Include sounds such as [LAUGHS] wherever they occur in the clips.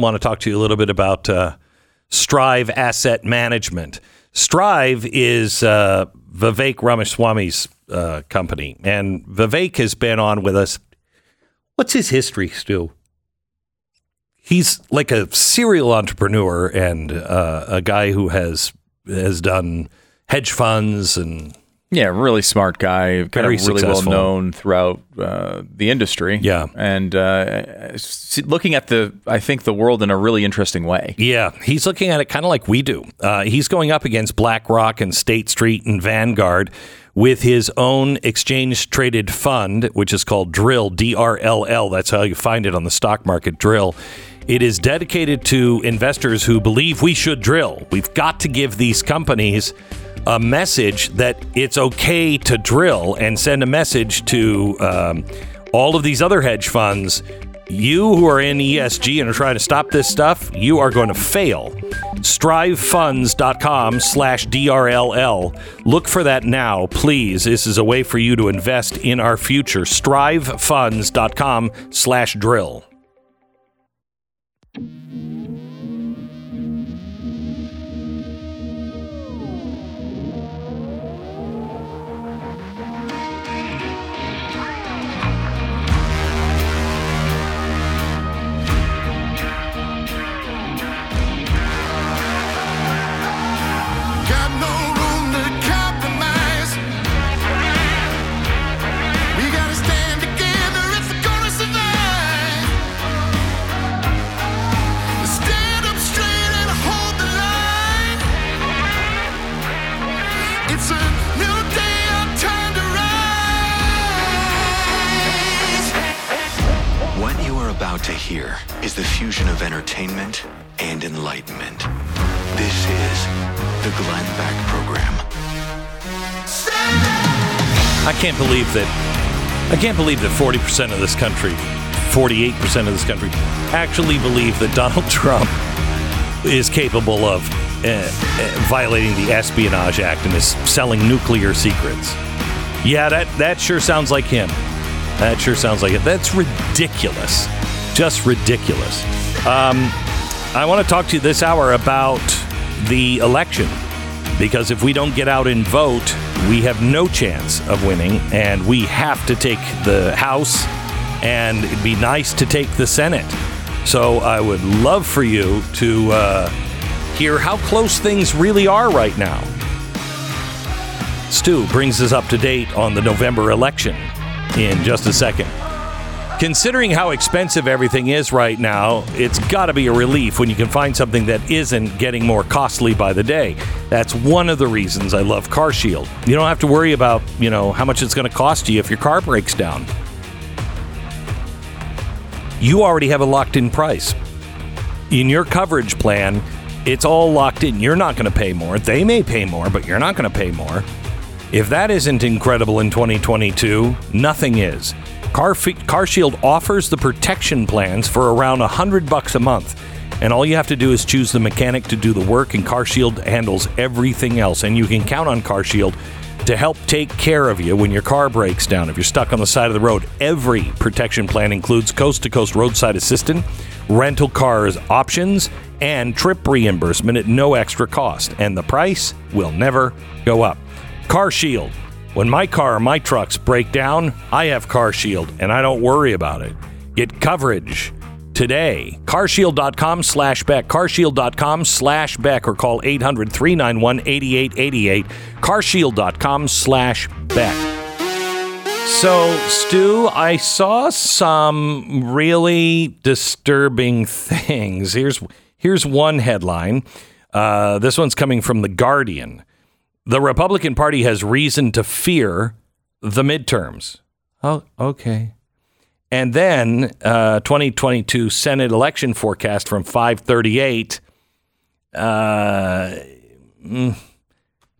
want to talk to you a little bit about uh, Strive Asset Management. Strive is uh, Vivek Ramaswamy's uh, company, and Vivek has been on with us. What's his history, Stu? He's like a serial entrepreneur and uh, a guy who has has done hedge funds and Yeah, really smart guy, kind Very of really well known throughout uh, the industry. Yeah. and uh, looking at the, I think the world in a really interesting way. Yeah, he's looking at it kind of like we do. Uh, he's going up against BlackRock and State Street and Vanguard with his own exchange traded fund, which is called Drill, D R L L. That's how you find it on the stock market, Drill. It is dedicated to investors who believe we should drill. We've got to give these companies a message that it's okay to drill and send a message to um, all of these other hedge funds. You who are in ESG and are trying to stop this stuff, you are going to fail. Strivefunds.com slash DRLL. Look for that now, please. This is a way for you to invest in our future. Strivefunds.com slash drill. Believe that. I can't believe that 40% of this country, 48% of this country, actually believe that Donald [LAUGHS] Trump is capable of uh, uh, violating the Espionage Act and is selling nuclear secrets. Yeah, that, that sure sounds like him. That sure sounds like it. That's ridiculous. Just ridiculous. Um, I want to talk to you this hour about the election because if we don't get out and vote, we have no chance of winning, and we have to take the House, and it'd be nice to take the Senate. So I would love for you to uh, hear how close things really are right now. Stu brings us up to date on the November election in just a second. Considering how expensive everything is right now, it's got to be a relief when you can find something that isn't getting more costly by the day. That's one of the reasons I love Car Shield. You don't have to worry about, you know, how much it's going to cost you if your car breaks down. You already have a locked in price. In your coverage plan, it's all locked in. You're not going to pay more. They may pay more, but you're not going to pay more. If that isn't incredible in 2022, nothing is. Car, Car Shield offers the protection plans for around 100 bucks a month. And all you have to do is choose the mechanic to do the work, and CarShield handles everything else. And you can count on CarShield to help take care of you when your car breaks down. If you're stuck on the side of the road, every protection plan includes coast to coast roadside assistance, rental cars options, and trip reimbursement at no extra cost. And the price will never go up. Car Shield. When my car or my trucks break down, I have Car Shield and I don't worry about it. Get coverage today. Carshield.com slash Beck. Carshield.com slash Beck or call 800 391 8888. Carshield.com slash Beck. So, Stu, I saw some really disturbing things. Here's here's one headline. Uh, this one's coming from the Guardian. The Republican Party has reason to fear the midterms. Oh, okay. And then uh, 2022 Senate election forecast from 538. Uh, mm,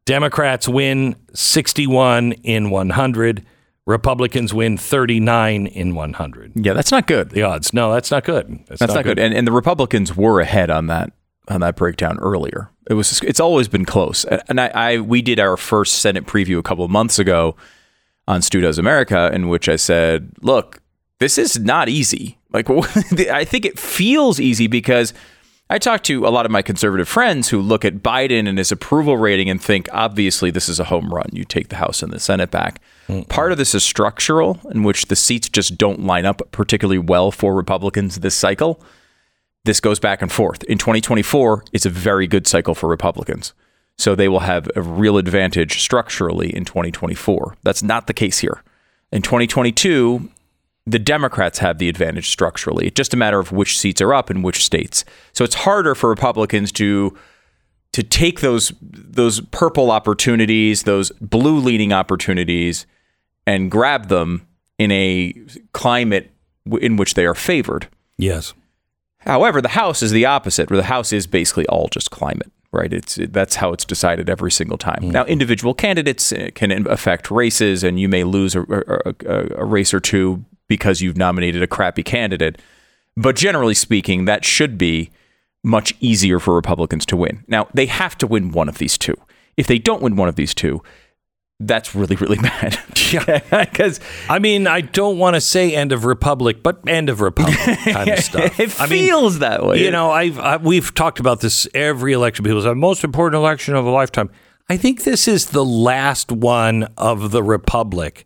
Democrats win 61 in 100. Republicans win 39 in 100. Yeah, that's not good. The odds. No, that's not good. That's not, good. And, and the Republicans were ahead on that on that breakdown earlier. It was it's always been close. And I, I we did our first Senate preview a couple of months ago on Stu Does America, in which I said, look, this is not easy. Like, [LAUGHS] I think it feels easy because I talk to a lot of my conservative friends who look at Biden and his approval rating and think, obviously, this is a home run. You take the House and the Senate back. Mm-hmm. Part of this is structural, in which the seats just don't line up particularly well for Republicans this cycle. This goes back and forth. In 2024, it's a very good cycle for Republicans. So they will have a real advantage structurally in 2024. That's not the case here. In 2022, the Democrats have the advantage structurally. It's just a matter of which seats are up in which states. So it's harder for Republicans to to take those those purple opportunities, those blue leaning opportunities, and grab them in a climate w- in which they are favored. Yes. However, the House is the opposite, where the House is basically all just climate, right? It's it, that's how it's decided every single time. Now, individual candidates uh, can affect races, and you may lose a, a, a race or two because you've nominated a crappy candidate. But generally speaking, that should be much easier for Republicans to win. Now, they have to win one of these two. If they don't win one of these two, that's really, really [LAUGHS] bad. Yeah. [LAUGHS] Because I mean, I don't want to say end of republic, but end of republic [LAUGHS] kind of stuff. it I mean, feels that way. You know, I've I, we've talked about this every election. People say most important election of a lifetime. I think this is the last one of the republic.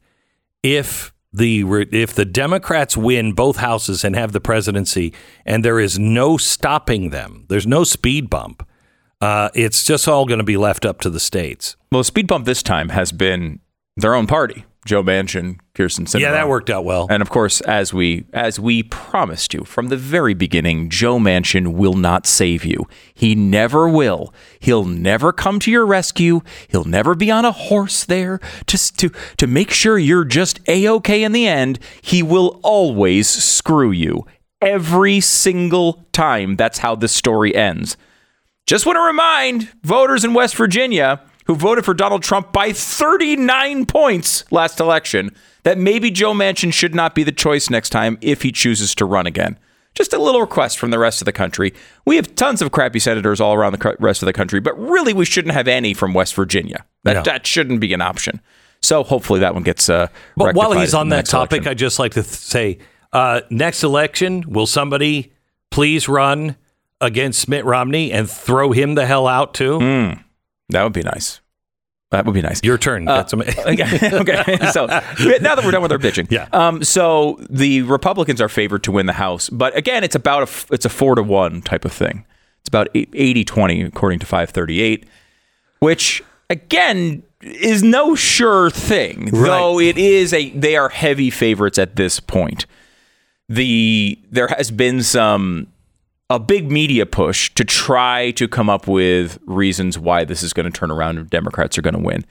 If the if the Democrats win both houses and have the presidency, and there is no stopping them, there's no speed bump. Uh, it's just all going to be left up to the states. Well, speed bump this time has been their own party. Joe Manchin, Kyrsten Sinema. Yeah, that worked out well. And of course, as we as we promised you from the very beginning, Joe Manchin will not save you. He never will. He'll never come to your rescue. He'll never be on a horse there just to to make sure you're just a okay in the end. He will always screw you every single time. That's how this story ends. Just want to remind voters in West Virginia who voted for Donald Trump by 39 points last election that maybe Joe Manchin should not be the choice next time if he chooses to run again. Just a little request from the rest of the country. We have tons of crappy senators all around the rest of the country, but really we shouldn't have any from West Virginia. That, Yeah. that shouldn't be an option. So hopefully that one gets. Uh, But while he's on that topic, election. I'd just like to th- say uh, next election, will somebody please run against Mitt Romney and throw him the hell out too? Hmm. That would be nice. That would be nice. Your turn. Uh, That's ama- [LAUGHS] okay. okay. [LAUGHS] So now that we're done with our bitching, Yeah. Um. So the Republicans are favored to win the House, but again, it's about a it's a four to one type of thing. It's about 80-20 according to five thirty eight, which again is no sure thing. Though it is a they are heavy favorites at this point. The there has been some a big media push to try to come up with reasons why this is going to turn around and Democrats are going to win.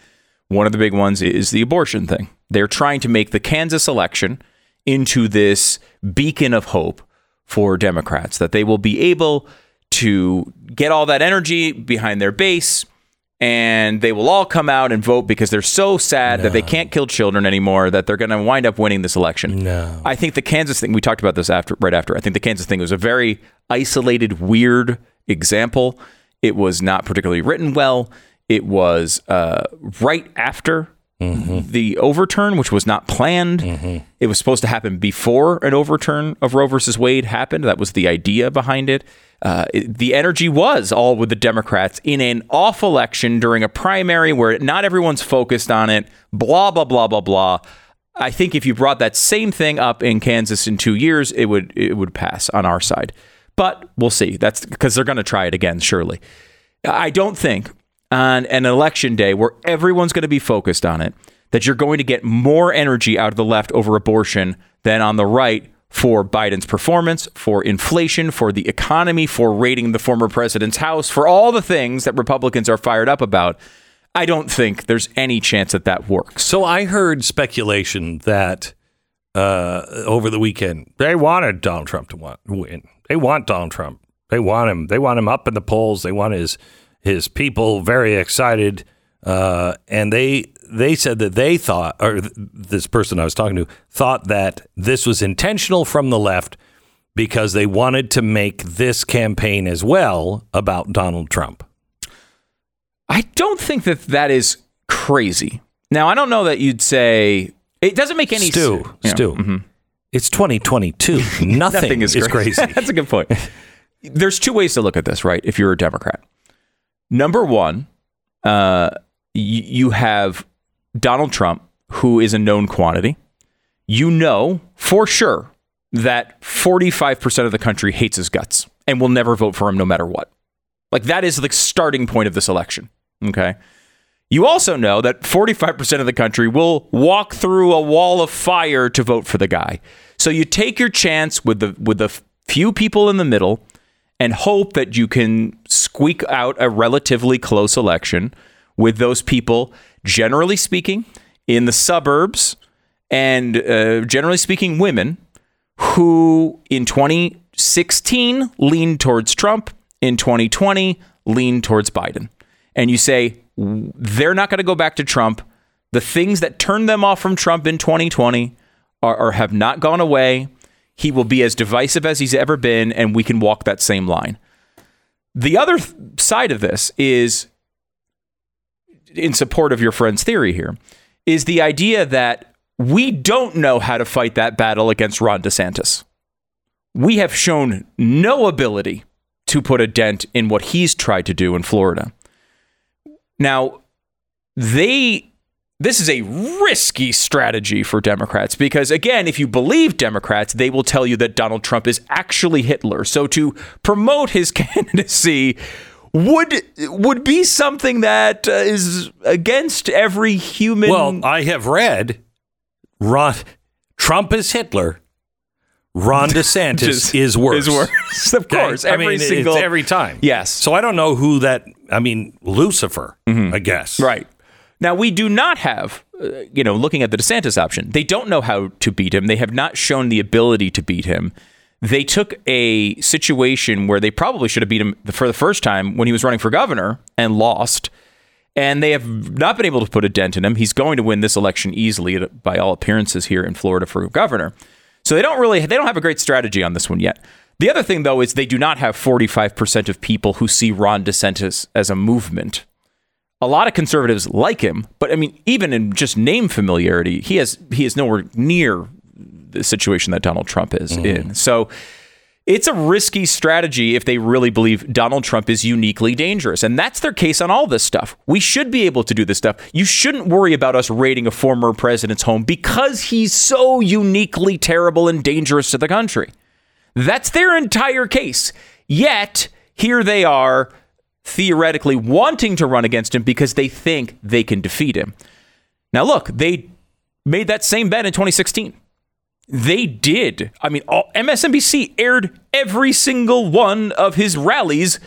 One of the big ones is the abortion thing. They're trying to make the Kansas election into this beacon of hope for Democrats that they will be able to get all that energy behind their base and they will all come out and vote because they're so sad that they can't kill children anymore that they're going to wind up winning this election. No. I think the Kansas thing we talked about this after right after. I think the Kansas thing was a very isolated, weird example. It was not particularly written well. It was uh, right after the overturn, which was not planned. It was supposed to happen before an overturn of Roe versus Wade happened. That was the idea behind it. Uh, it- the energy was all with the Democrats in an off election during a primary where not everyone's focused on it. Blah blah blah blah blah. I think if you brought that same thing up in Kansas in two years, it would it would pass on our side. But we'll see. That's because they're going to try it again, surely. I don't think on an election day where everyone's going to be focused on it that you're going to get more energy out of the left over abortion than on the right for Biden's performance, for inflation, for the economy, for raiding the former president's house, for all the things that Republicans are fired up about. I don't think there's any chance that that works. so I heard speculation that uh, over the weekend they wanted Donald Trump to want, win. They want Donald Trump. They want him. They want him up in the polls. They want his his people very excited. Uh, and they they said that they thought, or th- this person I was talking to thought that this was intentional from the left because they wanted to make this campaign as well about Donald Trump. I don't think that that is crazy. Now, I don't know that you'd say it doesn't make any Stu, sense. Yeah. Stu, Mm-hmm. It's 2022. [LAUGHS] Nothing, Nothing is, is crazy. crazy. [LAUGHS] That's a good point. There's two ways to look at this, right? If you're a Democrat, number one, uh, you have Donald Trump, who is a known quantity. You know for sure that 45% of the country hates his guts and will never vote for him no matter what. Like that is the starting point of this election. Okay. You also know that 45% of the country will walk through a wall of fire to vote for the guy. So you take your chance with the with the few people in the middle and hope that you can squeak out a relatively close election with those people generally speaking in the suburbs and uh, generally speaking women who in 2016 leaned towards Trump, in 2020 leaned towards Biden. And you say, they're not going to go back to Trump. The things that turned them off from Trump in 2020 are, are have not gone away. He will be as divisive as he's ever been, and we can walk that same line. The other th- side of this is, in support of your friend's theory here, is the idea that we don't know how to fight that battle against Ron DeSantis. We have shown no ability to put a dent in what he's tried to do in Florida. Now, they this is a risky strategy for Democrats because again, if you believe Democrats, they will tell you that Donald Trump is actually Hitler. So to promote his [LAUGHS] candidacy would would be something that uh, is against every human Well, I have read Ron Trump is Hitler. Ron [LAUGHS] DeSantis Just- is worse. Is worse, [LAUGHS] of Okay? course. I Every mean, it's single every time. Yes. So I don't know who that. I mean, Lucifer. I guess. Right. Now, we do not have, uh, you know, looking at the DeSantis option, they don't know how to beat him. They have not shown the ability to beat him. They took a situation where they probably should have beat him for the first time when he was running for governor and lost. And they have not been able to put a dent in him. He's going to win this election easily, by all appearances, here in Florida for governor. So they don't really, they don't have a great strategy on this one yet. The other thing, though, is they do not have 45% of people who see Ron DeSantis as a movement a lot of conservatives like him, but I mean, even in just name familiarity, he has he is nowhere near the situation that Donald Trump is mm-hmm. in. So it's a risky strategy if they really believe Donald Trump is uniquely dangerous. And that's their case on all this stuff. We should be able to do this stuff. You shouldn't worry about us raiding a former president's home because he's so uniquely terrible and dangerous to the country. That's their entire case. Yet, here they are theoretically wanting to run against him because they think they can defeat him. Now, look, they made that same bet in 2016. They did. I mean, all, MSNBC aired every single one of his rallies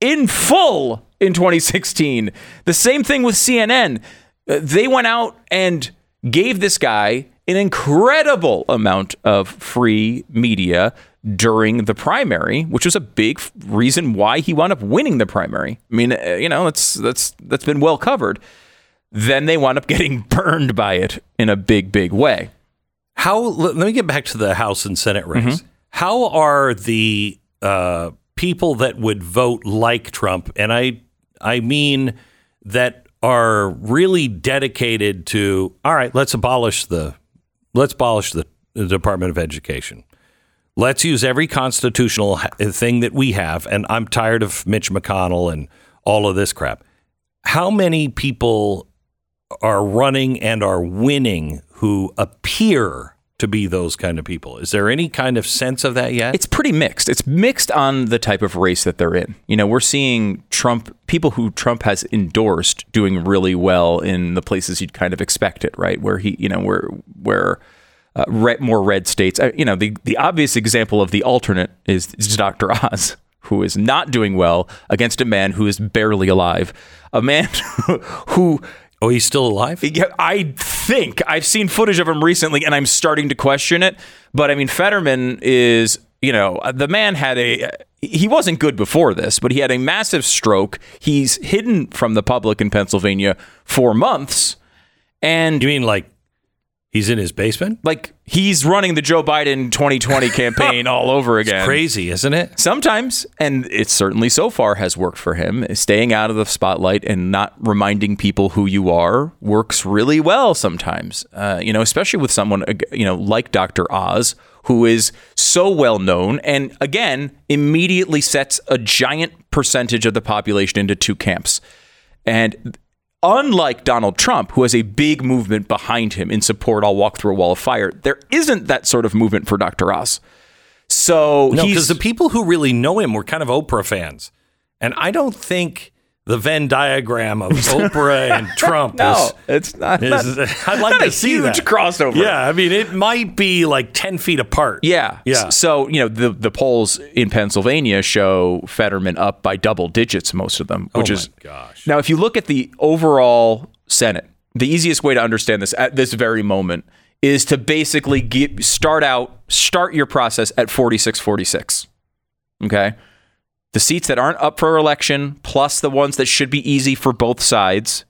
in full in 2016. The same thing with CNN. Uh, They went out and gave this guy an incredible amount of free media during the primary, which was a big reason why he wound up winning the primary. I mean, uh, you know, that's that's that's been well covered. Then they wound up getting [LAUGHS] burned by it in a big, big way. How? Let let me get back to the House and Senate race. Mm-hmm. How are the uh, people that would vote like Trump, and I, I mean that are really dedicated to all right, let's abolish the, let's abolish the, the Department of Education. Let's use every constitutional thing that we have, and I'm tired of Mitch McConnell and all of this crap. How many people are running and are winning who appear to be those kind of people. Is there any kind of sense of that yet? It's pretty mixed. It's mixed on the type of race that they're in. You know, we're seeing Trump, people who Trump has endorsed doing really well in the places you'd kind of expect it, right? Where he, you know, where, where, uh, red, more red states. Uh, you know, the, the obvious example of the alternate is, is Dr. Oz, who is not doing well against a man who is barely alive. A man [LAUGHS] who oh, he's still alive? yeah, I think I've seen footage of him recently, and I'm starting to question it. But I mean, Fetterman is, you know, uh, the man had a. Uh, he wasn't good before this, but he had a massive stroke. He's hidden from the public in Pennsylvania for months, and You mean like He's in his basement. Like he's running the Joe Biden 2020 [LAUGHS] campaign all over again. Crazy, isn't it? Sometimes, and it certainly so far has worked for him, staying out of the spotlight and not reminding people who you are works really well sometimes. Uh, you know, especially with someone, uh, you know, like Dr. Oz, who is so well known and again, immediately sets a giant percentage of the population into two camps. And unlike Donald Trump, who has a big movement behind him in support, I'll walk through a wall of fire, there isn't that sort of movement for Dr. Oz. So No, because the people who really know him were kind of Oprah fans, and I don't think the Venn diagram of Oprah and [LAUGHS] Trump no, is. it's not. is- not- I'd like not to see huge that. crossover. Yeah, I mean, it might be like ten feet apart. Yeah. Yeah. So, you know, the the polls in Pennsylvania show Fetterman up by double digits, most of them, oh which Oh, is gosh. Now, if you look at the overall Senate, the easiest way to understand this at this very moment is to basically get, start out start your process at 46 46. Okay? The seats that aren't up for election plus the ones that should be easy for both sides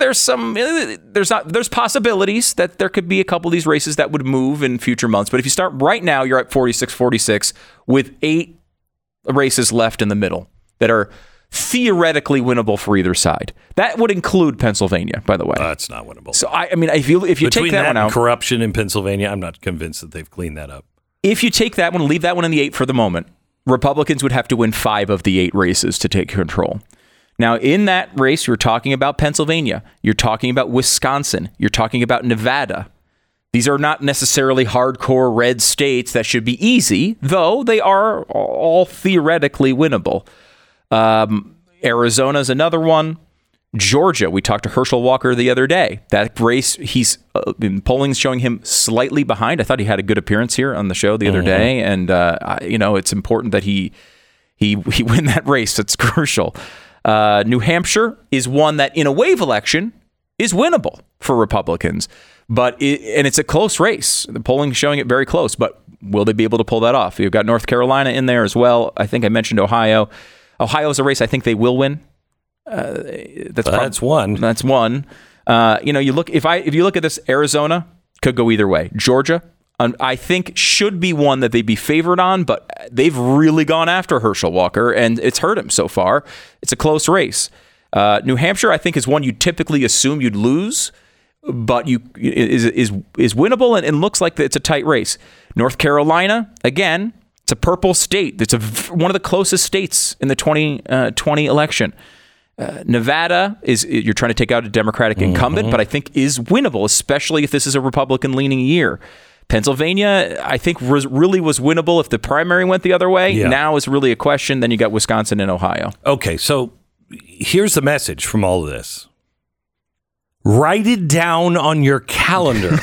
there's some eh, there's not there's possibilities that there could be a couple of these races that would move in future months but if you start right now you're at 46 46 with eight races left in the middle that are theoretically winnable for either side that would include Pennsylvania by the way That's not winnable. so I, I mean if you if you Between take that, that one out corruption in Pennsylvania, I'm not convinced that they've cleaned that up. if you take that one leave that one in the eight for the moment Republicans would have to win five of the eight races to take control Now, in that race, you're talking about Pennsylvania, you're talking about Wisconsin, you're talking about Nevada. These are not necessarily hardcore red states that should be easy, though they are all theoretically winnable. Um, Arizona is another one. Georgia, we talked to Herschel Walker the other day. That race, he's uh, polling's showing him slightly behind. I thought he had a good appearance here on the show the other day, and uh, I, you know it's important that he he [LAUGHS] he win that race. It's [LAUGHS] crucial. Uh, New Hampshire is one that, in a wave election, is winnable for Republicans, but it, and it's a close race. The polling showing it very close, but will they be able to pull that off? You've got North Carolina in there as well. I think I mentioned Ohio. Ohio is a race I think they will win. Uh, that's prob- That's one. That's one. Uh, you know, you look if I if you look at this, Arizona could go either way. Georgia, um, I think should be one that they'd be favored on, but they've really gone after Herschel Walker, and it's hurt him so far. It's a close race. Uh, New Hampshire, I think, is one you typically assume you'd lose, but you is is is winnable and, and looks like it's a tight race. North Carolina, again, it's a purple state. It's a one of the closest states in the 2020 election. Uh, Nevada is you're trying to take out a Democratic incumbent, but I think is winnable, especially if this is a Republican leaning year. Pennsylvania, I think was, really was winnable if the primary went the other way. Yeah. Now is really a question. Then you got Wisconsin and Ohio. Okay, so here's the message from all of this. Write it down on your calendar.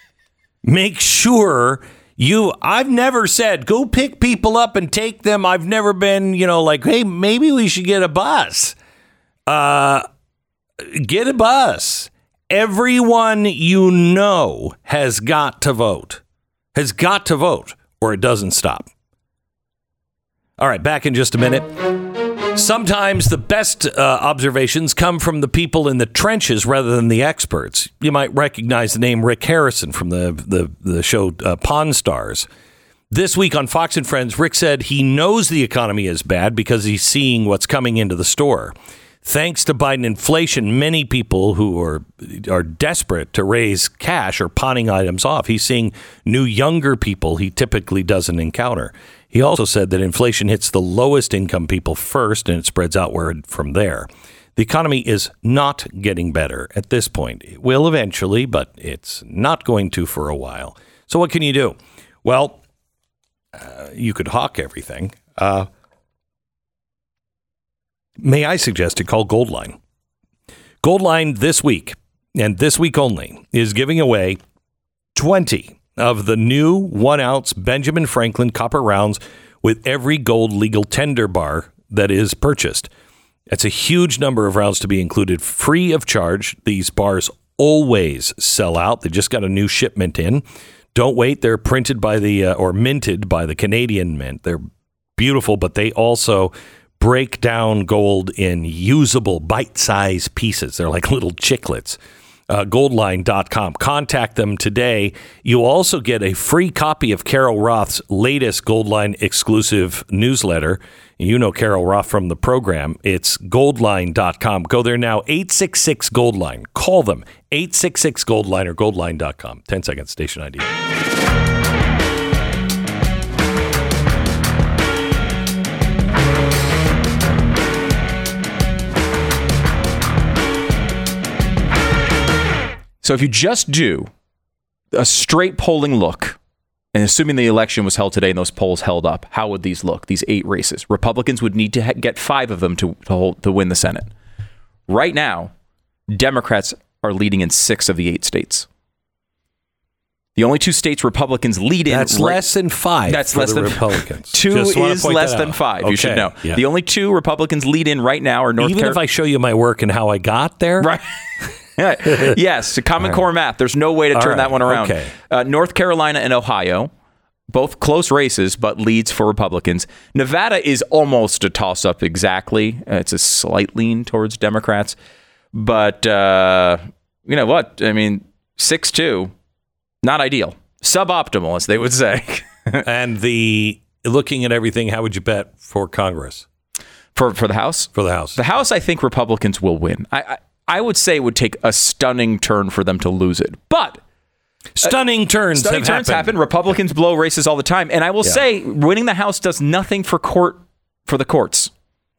[LAUGHS] Make sure you I've never said go pick people up and take them. I've never been, you know, like, hey, maybe we should get a bus. Uh get a bus. Everyone you know has got to vote. Has got to vote or it doesn't stop. All right, back in just a minute. Sometimes the best uh, observations come from the people in the trenches rather than the experts. You might recognize the name Rick Harrison from the the, the show uh, Pawn Stars. This week on Fox and Friends, Rick said he knows the economy is bad because he's seeing what's coming into the store. Thanks to Biden inflation, many people who are are desperate to raise cash are pawning items off. He's seeing new younger people he typically doesn't encounter. He also said that inflation hits the lowest income people first and it spreads outward from there. The economy is not getting better at this point. It will eventually, but it's not going to for a while. So what can you do? Well, uh, you could hawk everything. Uh, may I suggest to call Goldline? Goldline this week, and this week only, is giving away 20 of the new one ounce Benjamin Franklin copper rounds with every gold legal tender bar that is purchased. That's a huge number of rounds to be included free of charge. These bars always sell out. They just got a new shipment in. Don't wait. They're printed by the uh, or minted by the Canadian Mint. They're beautiful, but they also break down gold in usable bite-sized pieces. They're like little chiclets. uh, goldline.com. Contact them today. You also get a free copy of Carol Roth's latest Goldline exclusive newsletter. You know Carol Roth from the program. It's goldline.com. Go there now, 866 Goldline. Call them, 866 Goldline or goldline.com. 10 seconds, station ID. So if you just do a straight polling look, and assuming the election was held today and those polls held up, how would these look? These eight races, Republicans would need to ha- get five of them to to, hold, to win the Senate. Right now, Democrats are leading in six of the eight states. The only two states Republicans lead in. That's right- less than five That's for less the than Republicans. [LAUGHS] Two Just wanna is point less that than out. five. You should Okay, know. yeah. The only two Republicans lead in right now are North Even Carolina. if I show you my work and how I got there, Right. [LAUGHS] [LAUGHS] yes, Common Core math. There's no way to turn right, that one around. okay. Uh, North Carolina and Ohio, both close races, but leads for Republicans. Nevada is almost a toss up exactly. Uh, it's a slight lean towards Democrats. But uh, you know what? I mean, 6 2, not ideal. Suboptimal, as they would say. [LAUGHS] and the looking at everything, how would you bet for Congress for, for the House? for the House? The House, I think Republicans will win. I, I, I would say it would take a stunning turn for them to lose it. But Stunning turns Stunning turns happened. happen. Republicans blow races all the time, and I will say, winning the House does nothing for court for the courts.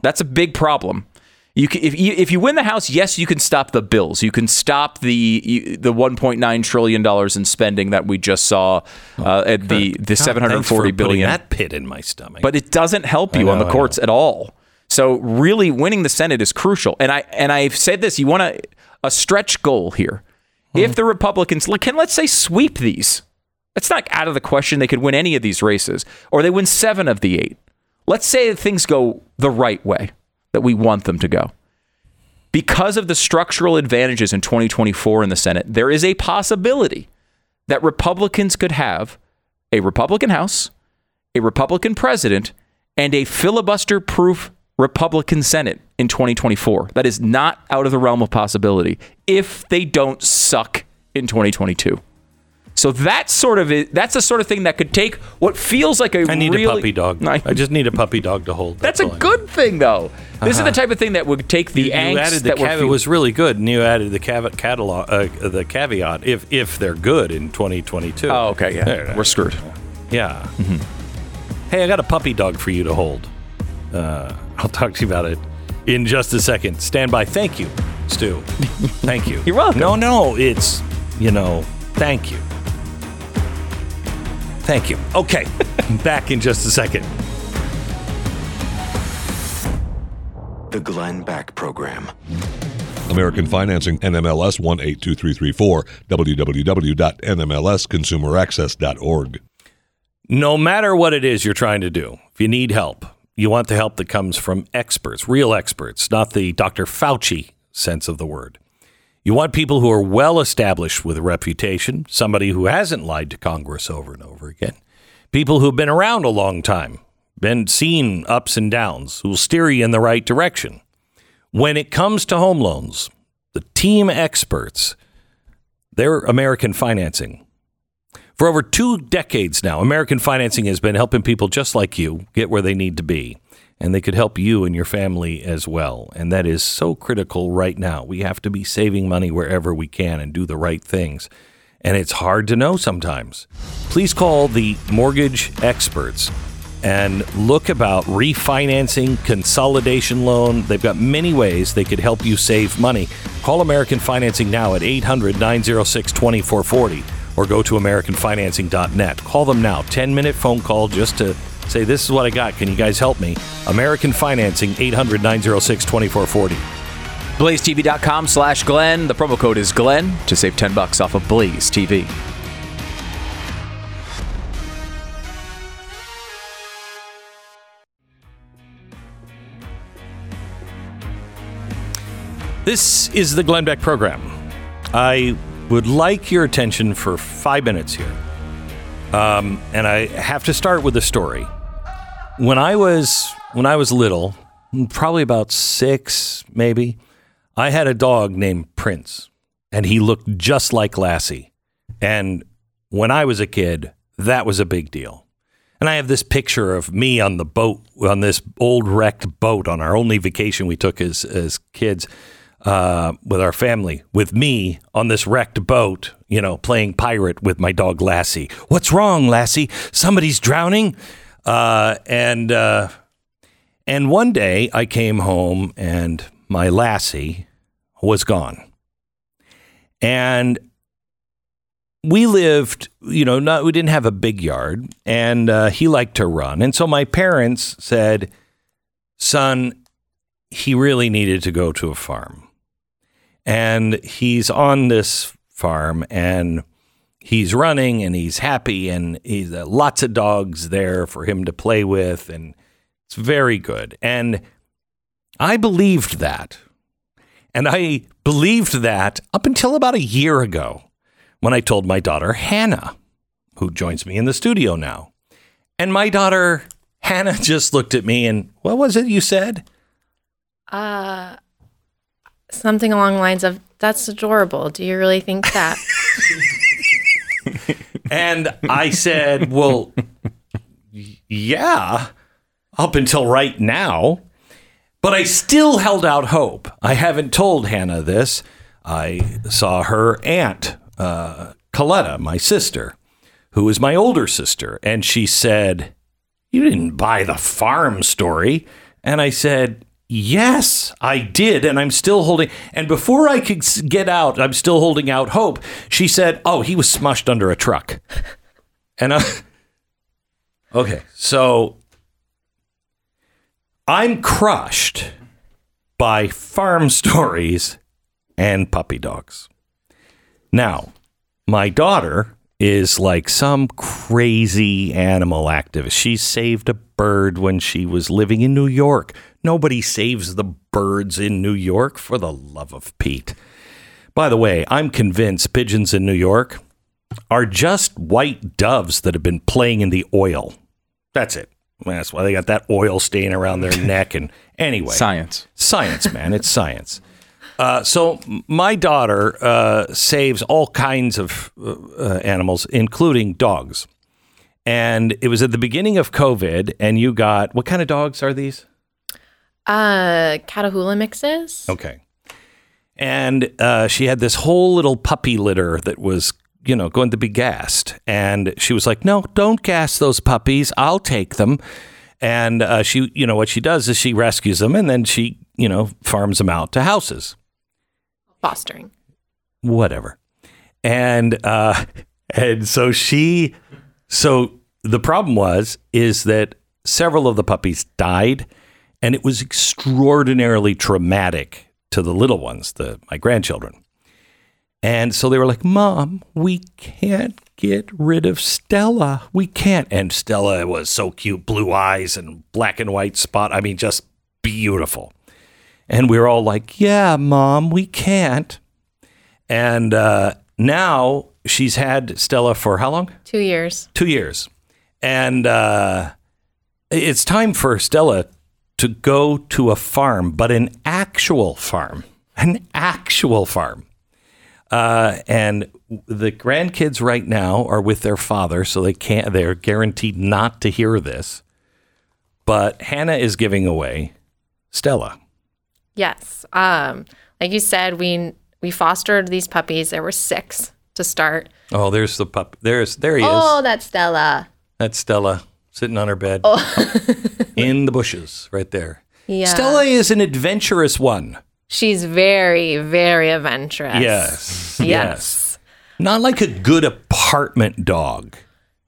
That's a big problem. You can, if you if you win the House, yes, you can stop the bills. You can stop the the 1.9 trillion dollars in spending that we just saw uh, at the the God, thanks 740 for putting billion. That pit in my stomach. But it doesn't help you on the courts at all. So really, winning the Senate is crucial. And I and I've said this: you want a a stretch goal here. If hmm. the Republicans can let's say sweep these, it's not out of the question they could win any of these races, or they win seven of the eight. Let's say things go the right way that we want them to go. Because of the structural advantages in 2024 in the Senate, there is a possibility that Republicans could have a Republican House, a Republican president, and a filibuster proof Republican Senate in 2024. That is not out of the realm of possibility if they don't suck in 2022. So that's sort of it. That's the sort of thing that could take what feels like a I need really, a puppy dog. [LAUGHS] I- I just need a puppy dog to hold. that's a I need. good thing, though. This is the type of thing that would take the You angst added the that. It was really good, and you added the caveat catalog, uh, the caveat if if they're good in 2022. Oh, okay, yeah, There, we're screwed. Yeah. mhm Hey, I got a puppy dog for you to hold. Uh, I'll talk to you about it in just a second. Stand by. Thank you, Stu. Thank you. [LAUGHS] You're welcome. No, no, it's you know, thank you. Thank you. Okay, [LAUGHS] back in just a second. The Glenn Beck Program. American Financing, NMLS 182334, www.nmlsconsumeraccess.org. No matter what it is you're trying to do, if you need help, you want the help that comes from experts, real experts, not the Dr. Fauci sense of the word. You want people who are well established with a reputation, somebody who hasn't lied to Congress over and over again, people who've been around a long time, been seen ups and downs, who will steer you in the right direction. When it comes to home loans, the team experts, they're American Financing. For over two decades now, American Financing has been helping people just like you get where they need to be. And they could help you and your family as well. And that is so critical right now. We have to be saving money wherever we can and do the right things. And it's hard to know sometimes. Please call the mortgage experts and look about refinancing, consolidation loan. They've got many ways they could help you save money. Call American Financing now at 800 906 2440 or go to AmericanFinancing.net. Call them now. 10 minute phone call just to say, This is what I got. Can you guys help me? American Financing, 800 906 2440. BlazeTV.com slash Glenn. The promo code is Glenn to save 10 bucks off of Blaze TV. This is the Glenn Beck program. I would like your attention for five minutes here. Um, and I have to start with a story. When I was when I was little, probably about six, maybe, I had a dog named Prince. and he looked just like Lassie. And when I was a kid, that was a big deal. And I have this picture of me on the boat, on this old wrecked boat on our only vacation we took as, as kids uh, with our family, with me on this wrecked boat, you know, playing pirate with my dog Lassie. What's wrong, Lassie? Somebody's drowning? Uh, and, uh, and one day I came home and my Lassie was gone. And we lived, you know, not, we didn't have a big yard, and uh, he liked to run. And so my parents said, son, he really needed to go to a farm. And he's on this farm and he's running and he's happy and he's uh, lots of dogs there for him to play with and it's very good. And I believed that. And I believed that up until about a year ago when I told my daughter Hannah, who joins me in the studio now. And my daughter Hannah [LAUGHS] just looked at me and what was it you said? Uh, something along the lines of, "That's adorable. Do you really think that?" [LAUGHS] And I said, Well, yeah, up until right now. But I still held out hope. I haven't told Hannah this. I saw her aunt, uh, Coletta, my sister, who is my older sister, and she said, You didn't buy the farm story. And I said, Yes, I did. And I'm still holding. And before I could get out, I'm still holding out hope. She said, Oh, he was smushed under a truck. And I, [LAUGHS] okay, so I'm crushed by farm [LAUGHS] stories and puppy dogs. Now, my daughter is like some crazy animal activist. She saved a bird when she was living in New York. Nobody saves the birds in New York for the love of Pete. By the way, I'm convinced pigeons in New York are just white doves that have been playing in the oil. That's it. That's why they got that oil stain around their [LAUGHS] neck. And anyway, Science. Science, man. It's [LAUGHS] science. Uh, so my daughter uh, saves all kinds of uh, uh, animals, including dogs. And it was at the beginning of COVID, and you got what kind of dogs are these? Uh, Catahoula mixes. Okay. And uh, she had this whole little puppy litter that was, you know, going to be gassed. And she was like, no, don't gas those puppies. I'll take them. And uh, she, you know, what she does is she rescues them and then she, you know, farms them out to houses. Fostering. whatever. And uh, and so she, so the problem was is that several of the puppies died, and it was extraordinarily traumatic to the little ones, the my grandchildren. And so they were like, "Mom, we can't get rid of Stella. We can't." And Stella was so cute, blue eyes and black and white spot. I mean, just beautiful. And we were all like, "Yeah, Mom, we can't." And uh, now she's had Stella for how long? Two years. Two years. And uh, it's time for Stella to go to a farm, but an actual farm, an actual farm. Uh, and the grandkids right now are with their father, so they can't. They're guaranteed not to hear this. But Hannah is giving away Stella. Yes. Um, like you said, we we fostered these puppies. There were six to start. Oh, there's the pup. There's there he is. Oh, that's Stella. That's Stella sitting on her bed oh. [LAUGHS] in the bushes right there. Yeah. Stella is an adventurous one. She's very, very adventurous. Yes. Yes. Not like a good apartment dog.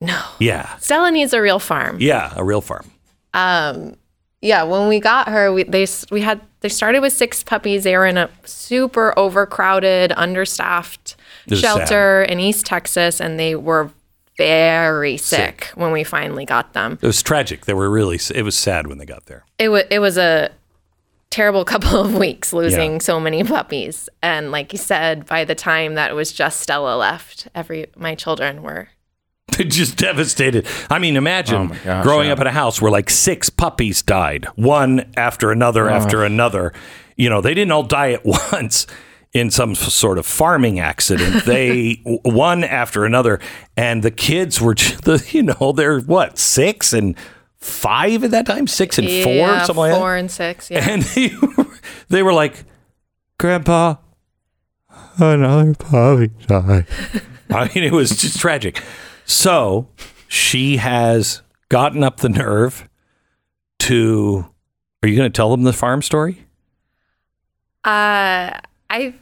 No. Yeah. Stella needs a real farm. Yeah, a real farm. Um, yeah, when we got her, we they we had they started with six puppies. They were in a super overcrowded, understaffed This shelter in East Texas, and they were very sick, when we finally got them. It was tragic. They were really it was sad when they got there. It was it was a terrible [LAUGHS] couple of weeks losing Yeah. so many puppies, and like you said, by the time that it was just Stella left, every my children were [LAUGHS] They're just devastated. I mean, imagine Oh gosh, growing yeah. up in a house where like six puppies died, one after another oh. after another. You know, they didn't all die at [LAUGHS] once. In some sort of farming accident. [LAUGHS] They one after another, and the kids were, the you know, they're what six and five at that time, six and four, yeah, something like that. four and six. Yeah. And [LAUGHS] they, they were like, Grandpa, another puppy died. [LAUGHS] I mean, it was just tragic. So she has gotten up the nerve to. Are you going to tell them the farm story? Uh, I.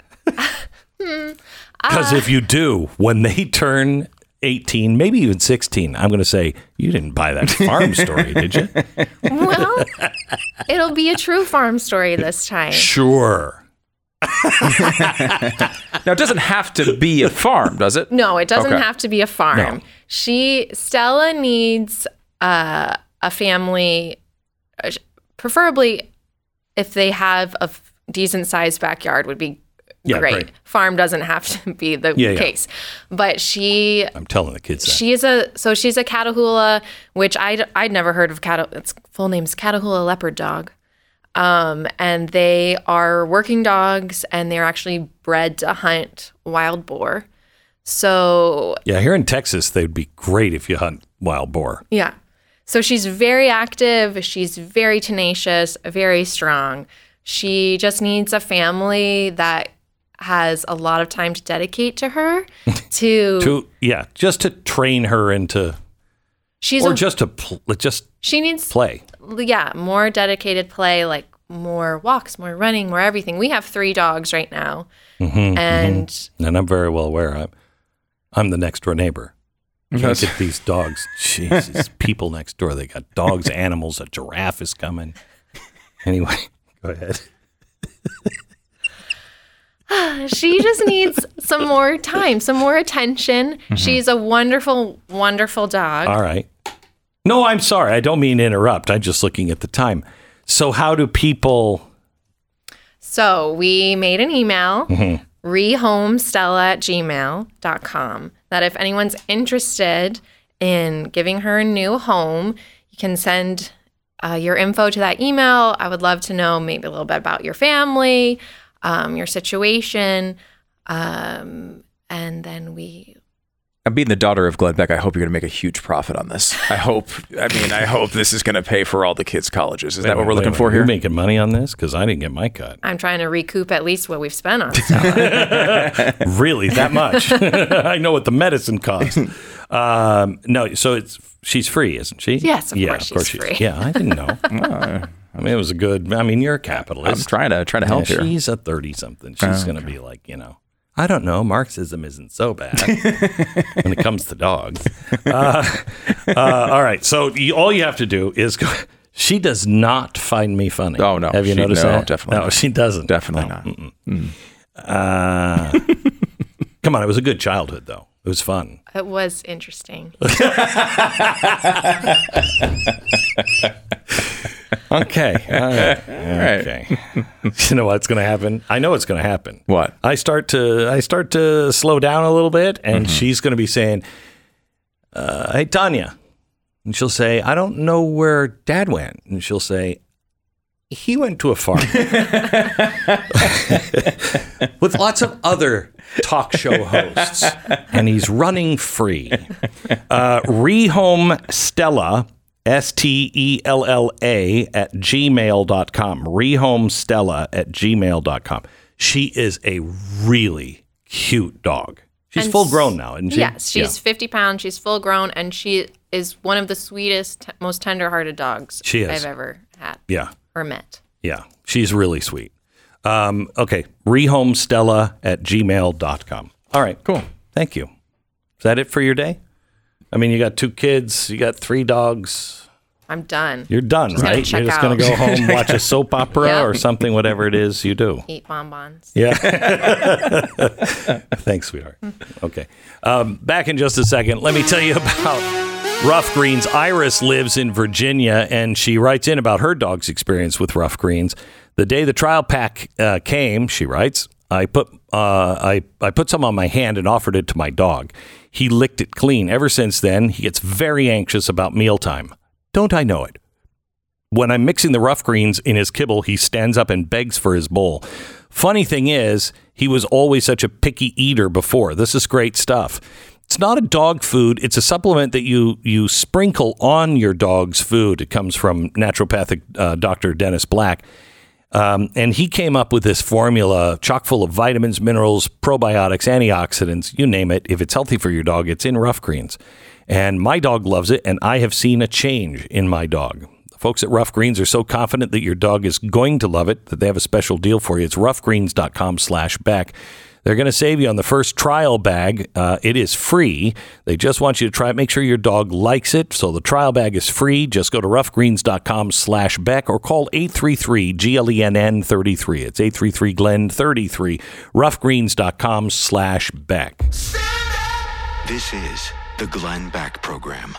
Because if you do, when they turn 18, maybe even 16, I'm going to say, You didn't buy that farm story, did you? Well, it'll be a true farm story this time. Sure. Now, it doesn't have to be a farm, does it? No, it doesn't Okay. have to be a farm. No. She Stella needs uh, a family, uh, preferably if they have a f- decent sized backyard would be Yeah, great. great. Farm doesn't have to be the Yeah, yeah. case, but she I'm telling the kids that. she is a so she's a Catahoula, which I I'd never heard of Cata. Its full name's Catahoula leopard dog. Um, and they are working dogs, and they're actually bred to hunt wild boar. So yeah, here in Texas, they'd be great if you hunt wild boar. yeah, so she's very active. She's very tenacious, very strong. She just needs a family that has a lot of time to dedicate to her. [LAUGHS] To, To yeah, just to train her into, she's or a, just to pl- just she needs play. yeah, more dedicated play, like more walks, more running, more everything. We have three dogs right now, Mm-hmm, and And I'm very well aware. I'm, I'm the next door neighbor. Can't get these dogs. [LAUGHS] Jesus, people next door. They got dogs, [LAUGHS] animals. A giraffe is coming. Anyway, go ahead. [SIGHS] she just needs some more time, some more attention. Mm-hmm. She's a wonderful, wonderful dog. All right. No, I'm sorry. I don't mean to interrupt. I'm just looking at the time. So, how do people? So we made an email, Mm-hmm. rehomestella at gmail.com, that if anyone's interested in giving her a new home, you can send uh, your info to that email. I would love to know maybe a little bit about your family, um, your situation. Um, and then we I'm being the daughter of Glenn Beck. I hope you're going to make a huge profit on this. I hope. I mean, I hope this is going to pay for all the kids' colleges. Is that what we're looking for here? You're here? making money on this because I didn't get my cut. I'm trying to recoup at least what we've spent on [LAUGHS] really, that much? [LAUGHS] I know what the medicine costs. Um, no, so it's she's free, isn't she? Yes, of yeah, course of course she's she's free. Yeah, I didn't know. [LAUGHS] I mean, it was a good. I mean, you're a I'm capitalist. trying to try to Yeah, help here. she's a thirty something. She's going to be like, you know, I don't know. Marxism isn't so bad [LAUGHS] when it comes to dogs. Uh, uh, all right. So you, all you have to do is go. She does not find me funny. Oh, no. Have you She- noticed no, that? definitely No, not. she doesn't. Definitely No. not. Uh, come on, it was a good childhood though. It was fun. it was interesting. [LAUGHS] [LAUGHS] Okay. [LAUGHS] All right. Okay. [LAUGHS] you know what's going to happen? I know what's going to happen. What? I start to I start to slow down a little bit, and Mm-hmm. she's going to be saying, uh, "Hey, Tanya," and she'll say, "I don't know where Dad went," and she'll say, "He went to a farm [LAUGHS] with lots of other talk show hosts, and he's running free." Uh, rehome Stella. S T E L L A at gmail.com. Rehome Stella at gmail.com. She is a really cute dog. She's And full grown now, isn't she? Yes, she's 50 pounds. She's full grown, and she is one of the sweetest, t- most tender-hearted dogs She is. I've ever had Yeah. or met. Yeah. She's really sweet. Um, okay. Rehomestella at gmail.com. All right. Cool. Thank you. Is that it for your day? I mean, you got two kids, you got three dogs. I'm done. You're done, Just right? You're just going to go home, [LAUGHS] watch a soap opera Yep. or something, whatever it is you do. Eat bonbons. Yeah. [LAUGHS] Thanks, sweetheart. Okay. Um, back in just a second. Let me tell you about Rough Greens. Iris lives in Virginia, and she writes in about her dog's experience with Rough Greens. The day the trial pack uh, came, she writes, I put uh, I I put some on my hand and offered it to my dog. He licked it clean. Ever since then, he gets very anxious about mealtime. Don't I know it? when I'm mixing the rough greens in his kibble, he stands up and begs for his bowl. Funny thing is, he was always such a picky eater before. This is great stuff. It's not a dog food. It's a supplement that you you sprinkle on your dog's food. It comes from naturopathic uh, Dr. Dennis Black. Um, and he came up with this formula chock full of vitamins, minerals, probiotics, antioxidants, you name it. If it's healthy for your dog, it's in rough greens. And my dog loves it, and I have seen a change in my dog. The folks at Rough Greens are so confident that your dog is going to love it that they have a special deal for you. It's roughgreens.com slash Beck. They're going to save you on the first trial bag. Uh, it is free. They just want you to try it. Make sure your dog likes it. So the trial bag is free. Just go to roughgreens.com slash Beck or call 833 GLENN 33. It's 833 Glenn 33. Roughgreens.com slash Beck. This is the Glenn Beck Program.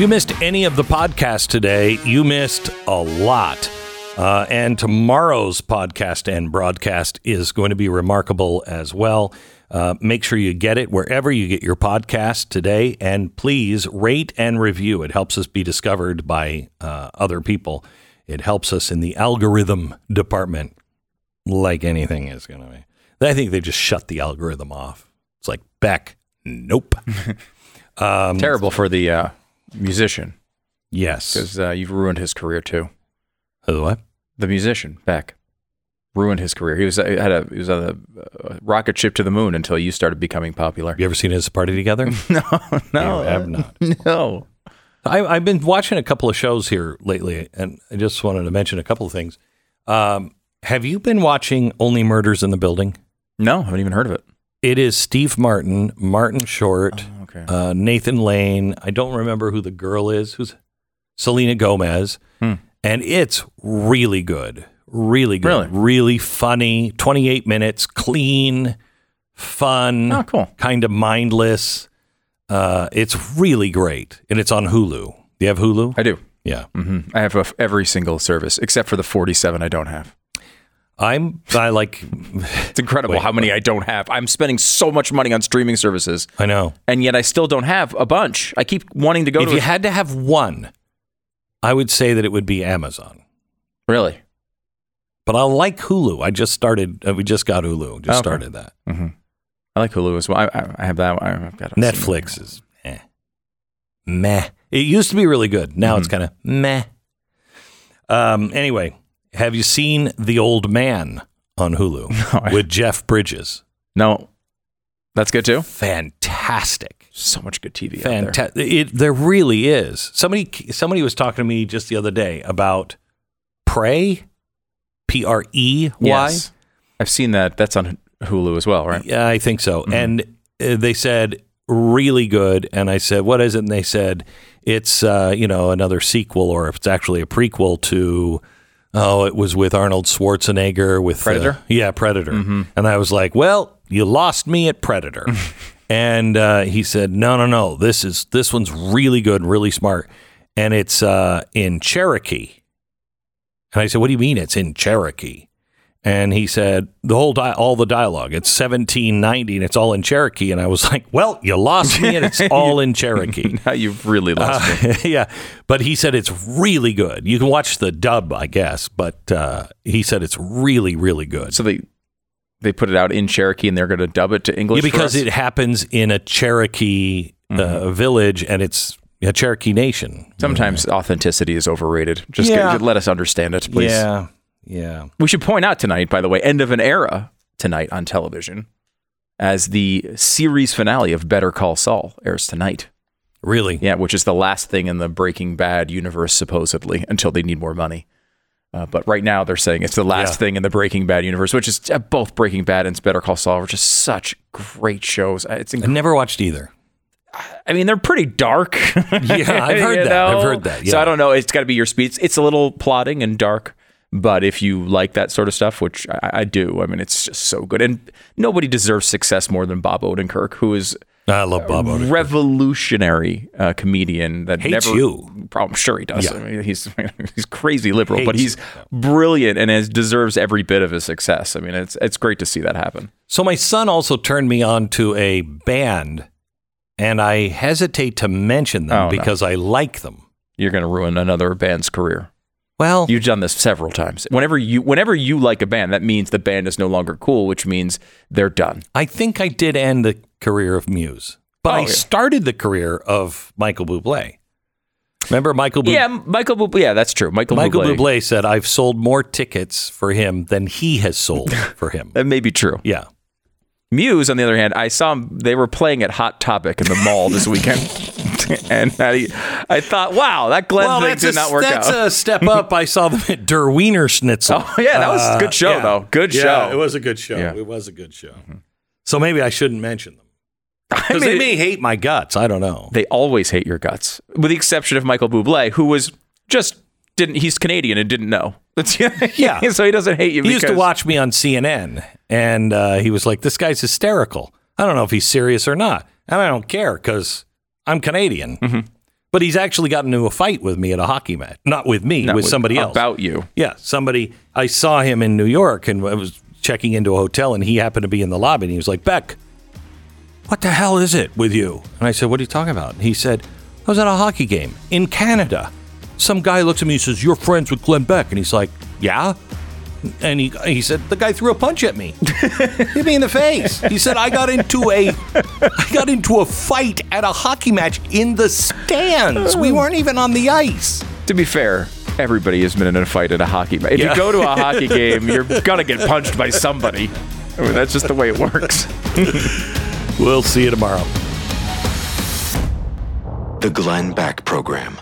You missed any of the podcast today, you missed a lot. Uh, and tomorrow's podcast and broadcast is going to be remarkable as well. Uh, make sure you get it wherever you get your podcast today. And please rate and review. It helps us be discovered by uh, other people. It helps us in the algorithm department, like anything is going to be. I think they just shut the algorithm off. It's like, Beck, nope. [LAUGHS] Terrible for the uh, musician yes. because uh, you've ruined his career too. What? The musician Beck ruined his career. He was uh, had a he was on a uh, rocket ship to the moon until you started becoming popular. You ever seen his party together? [LAUGHS] No, You have not. no. I, I've been watching a couple of shows here lately, and I just wanted to mention a couple of things. Um, have you been watching Only Murders in the Building? No, I haven't even heard of it. It is Steve Martin, Martin Short, Okay. uh, Nathan Lane. I don't remember who the girl is. Who's Selena Gomez? Hmm. And it's really good, really good, Really? really funny. Twenty-eight minutes, clean, fun, Oh, cool. kind of mindless. Uh, it's really great, and it's on Hulu. Do you have Hulu? I do. Yeah. hmm I have a, every single service except for the 47 I don't have. I'm I like It's incredible Wait, how many I don't have. I'm spending so much money on streaming services, I know. and yet I still don't have a bunch. I keep wanting to go If to. you a- had to have one, I would say that it would be Amazon. really? But I like Hulu. I just started uh, we just got Hulu. Just Okay. started that. hmm I like Hulu as well. I, I, I have that. I've got a- Netflix is eh. Meh. It used to be really good. Now it's Mm-hmm. kind of meh. Um anyway, have you seen The Old Man on Hulu [LAUGHS] No, with Jeff Bridges? No, that's good too. Fantastic. So much good TV out there. Fantastic. It there really is. Somebody somebody was talking to me just the other day about Prey, P R E Y. Yes. I've seen that. That's on Hulu as well, right? Yeah, I think so. Mm-hmm. And uh, they said really good, and I said, "What is it?" And they said it's uh, you know another sequel, or if it's actually a prequel to. Oh, it was with Arnold Schwarzenegger with uh, Predator? Mm-hmm. yeah, Predator. And I was like, "Well, you lost me at Predator." [LAUGHS] and uh, he said, "No, no, no. This is this one's really good, really smart, and it's uh, in Cherokee." And I said, "What do you mean it's in Cherokee?" And he said, "The whole di- all the dialogue. It's 1790 and it's all in Cherokee." And I was [LAUGHS] like, "Well, you lost me, and it's [LAUGHS] all in Cherokee." [LAUGHS] Now you've really lost me. Uh, yeah, but he said it's really good. You can watch the dub, I guess, but uh, he said it's really, really good. So they they put it out in Cherokee and they're going to dub it to English Yeah, for because us? it happens in a Cherokee uh, village, and it's a Cherokee Nation. sometimes authenticity is overrated. Just Yeah. g- let us understand it, please. Yeah, yeah. We should point out tonight, by the way, end of an era tonight on television, as the series finale of Better Call Saul airs tonight. Really? Yeah, which is the last thing in the Breaking Bad universe, supposedly, until they need more money. Uh, but right now, they're saying it's the last Yeah. thing in the Breaking Bad universe, which is uh, both Breaking Bad and Better Call Saul are just such great shows. Uh, It's I inc- never watched either. I mean, they're pretty dark. [LAUGHS] Yeah, I've [LAUGHS] heard that. I've heard that, So. I don't know. It's got to be your speed. It's, it's a little plotting and dark, but if you like that sort of stuff, which I, I do, I mean, it's just so good. And nobody deserves success more than Bob Odenkirk, who is I love Bob Odenkirk. revolutionary uh, comedian that Hates never. you. I'm sure he does. Yeah. I mean, he's [LAUGHS] he's crazy liberal, but he's brilliant and has, deserves every bit of his success. I mean, it's it's great to see that happen. So my son also turned me on to a band, and I hesitate to mention them Oh, no. because I like them. You're going to ruin another band's career. Well, You've done this several times. Whenever you whenever you like a band, that means the band is no longer cool, which means they're done. I think I did end the career of Muse, but Oh, I yeah. started the career of Michael Bublé. Remember Michael? Bublé? Yeah, Michael Bublé. Yeah, that's true. Michael, Michael Bublé. Bublé said, "I've sold more tickets for him than he has sold [LAUGHS] for him." That may be true. Yeah, Muse, on the other hand, I saw them, they were playing at Hot Topic in the mall this weekend, [LAUGHS] [LAUGHS] and I, I thought, wow, that Glenn thing did a, not work that's out. That's a step up. I saw them at Der Wiener Schnitzel. Uh, Oh, yeah, that was a good show, though. Good yeah, show. It was a good show. Yeah. It was a good show. So maybe I shouldn't mention them [LAUGHS] I because mean, they may hate my guts. I don't know. they always hate your guts, with the exception of Michael Bublé, who was just didn't. He's Canadian and didn't know. [LAUGHS] Yeah. so he doesn't hate you. He used to watch me on CNN, and uh, he was like, "This guy's hysterical. I don't know if he's serious or not, and I don't care because I'm Canadian." Mm-hmm. But he's actually gotten into a fight with me at a hockey match, not with me, No, with somebody else. about you. Yeah, somebody. I saw him in New York, and I was checking into a hotel, and he happened to be in the lobby, and he was like, "Beck, what the hell is it with you?" And I said, "What are you talking about?" And he said, "I was at a hockey game in Canada. Some guy looks at me and says, "You're friends with Glenn Beck," and he's like, "Yeah." And he he said the guy threw a punch at me, [LAUGHS] hit me in the face. He said I got into a I got into a fight at a hockey match in the stands. We weren't even on the ice. To be fair, everybody has been in a fight at a hockey match. If Yeah. you go to a [LAUGHS] hockey game, you're gonna get punched by somebody. I mean, that's just the way it works. We'll see you tomorrow. The Glenn Beck Program.